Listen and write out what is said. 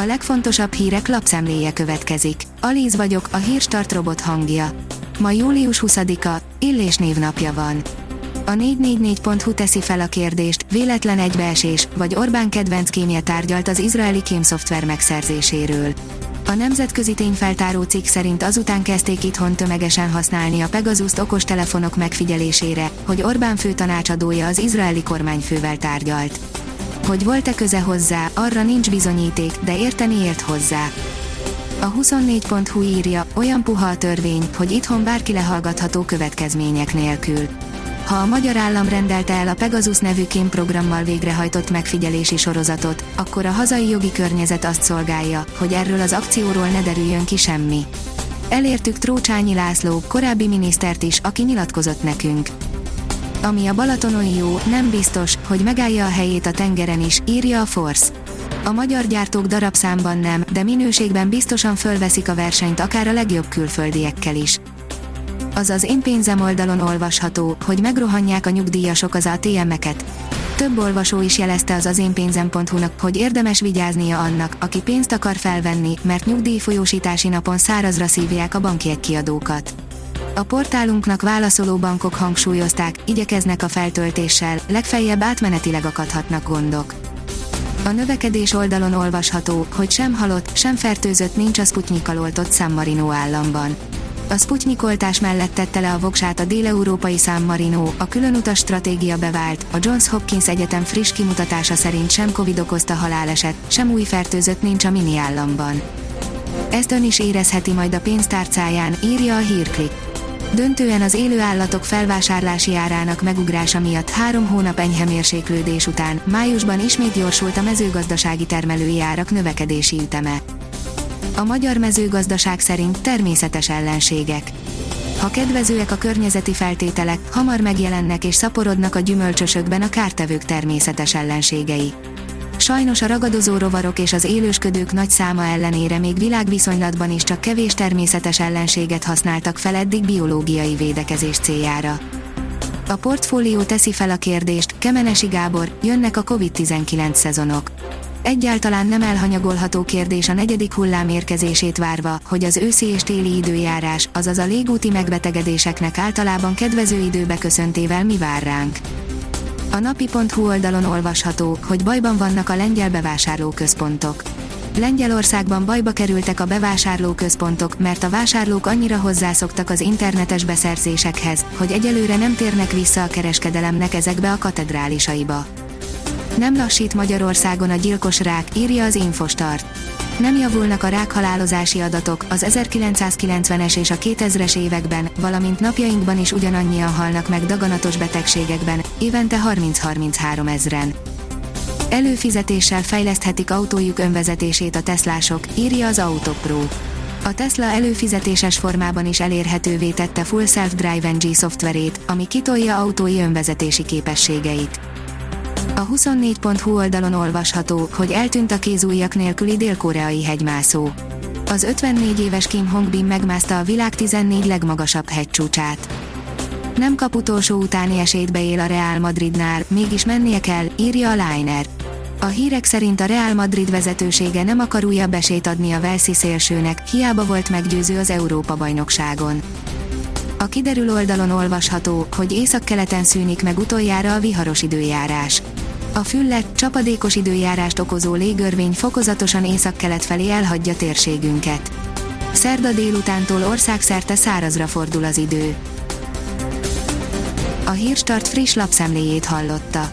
A legfontosabb hírek lapszemléje következik. Alíz vagyok, a hírstart robot hangja. Ma július 20-a, Illés névnapja van. A 444.hu teszi fel a kérdést, véletlen egybeesés, vagy Orbán kedvenc kémje tárgyalt az izraeli kémszoftver megszerzéséről. A nemzetközi tényfeltáró cikk szerint azután kezdték itthon tömegesen használni a Pegasus-t okostelefonok megfigyelésére, hogy Orbán főtanácsadója az izraeli kormányfővel tárgyalt. Hogy volt-e köze hozzá, arra nincs bizonyíték, de érteni ért hozzá. A 24.hu írja, olyan puha a törvény, hogy itthon bárki lehallgatható következmények nélkül. Ha a magyar állam rendelte el a Pegasus nevű kémprogrammal végrehajtott megfigyelési sorozatot, akkor a hazai jogi környezet azt szolgálja, hogy erről az akcióról ne derüljön ki semmi. Elértük Trócsányi László, korábbi minisztert is, aki nyilatkozott nekünk. Ami a Balatonon jó, nem biztos, hogy megállja a helyét a tengeren is, írja a Force. A magyar gyártók darabszámban nem, de minőségben biztosan fölveszik a versenyt akár a legjobb külföldiekkel is. Az az én pénzem oldalon olvasható, hogy megrohanják a nyugdíjasok az ATM-eket. Több olvasó is jelezte az az én pénzem.hu-nak, hogy érdemes vigyáznia annak, aki pénzt akar felvenni, mert nyugdíjfolyósítási napon szárazra szívják a banki kiadókat. A portálunknak válaszoló bankok hangsúlyozták, igyekeznek a feltöltéssel, legfeljebb átmenetileg akadhatnak gondok. A növekedés oldalon olvasható, hogy sem halott, sem fertőzött nincs a Sputnikkal oltott San Marino államban. A Sputnik oltás mellett tette le a voksát a déleurópai San Marino, a különutas stratégia bevált, a Johns Hopkins Egyetem friss kimutatása szerint sem Covid okozta haláleset, sem új fertőzött nincs a mini államban. Ezt ön is érezheti majd a pénztárcáján, írja a hírklik. Döntően az élő állatok felvásárlási árának megugrása miatt három hónap enyhe mérséklődés után májusban ismét gyorsult a mezőgazdasági termelői árak növekedési üteme. A magyar mezőgazdaság szerint természetes ellenségek. Ha kedvezőek a környezeti feltételek, hamar megjelennek és szaporodnak a gyümölcsösökben a kártevők természetes ellenségei. Sajnos a ragadozó rovarok és az élősködők nagy száma ellenére még világviszonylatban is csak kevés természetes ellenséget használtak fel eddig biológiai védekezés céljára. A portfólió teszi fel a kérdést, Kemenesi Gábor, jönnek a COVID-19 szezonok. Egyáltalán nem elhanyagolható kérdés a negyedik hullám érkezését várva, hogy az őszi és téli időjárás, azaz a légúti megbetegedéseknek általában kedvező időbe köszöntével mi vár ránk. A napi.hu oldalon olvasható, hogy bajban vannak a lengyel bevásárlóközpontok. Lengyelországban bajba kerültek a bevásárlóközpontok, mert a vásárlók annyira hozzászoktak az internetes beszerzésekhez, hogy egyelőre nem térnek vissza a kereskedelemnek ezekbe a katedrálisaiba. Nem lassít Magyarországon a gyilkos rák, írja az Infostart. Nem javulnak a rákhalálozási adatok, az 1990-es és a 2000-es években, valamint napjainkban is ugyanannyian halnak meg daganatos betegségekben, évente 30-33 ezren. Előfizetéssel fejleszthetik autójuk önvezetését a Teslások, írja az Autopro. A Tesla előfizetéses formában is elérhetővé tette Full Self-Drive NG szoftverét, ami kitolja autói önvezetési képességeit. A 24.hu oldalon olvasható, hogy eltűnt a kézújjak nélküli dél-koreai hegymászó. Az 54 éves Kim Hong-bin megmászta a világ 14 legmagasabb hegycsúcsát. Nem kap utolsó utáni esélyt beél a Real Madridnál, mégis mennie kell, írja a Liner. A hírek szerint a Real Madrid vezetősége nem akar újabb esélyt adni a Velszi szélsőnek, hiába volt meggyőző az Európa-bajnokságon. A kiderül oldalon olvasható, hogy északkeleten szűnik meg utoljára a viharos időjárás. A füllet, csapadékos időjárást okozó légörvény fokozatosan északkelet felé elhagyja térségünket. Szerda délutántól országszerte szárazra fordul az idő. A Hírstart friss lapszemléjét hallotta.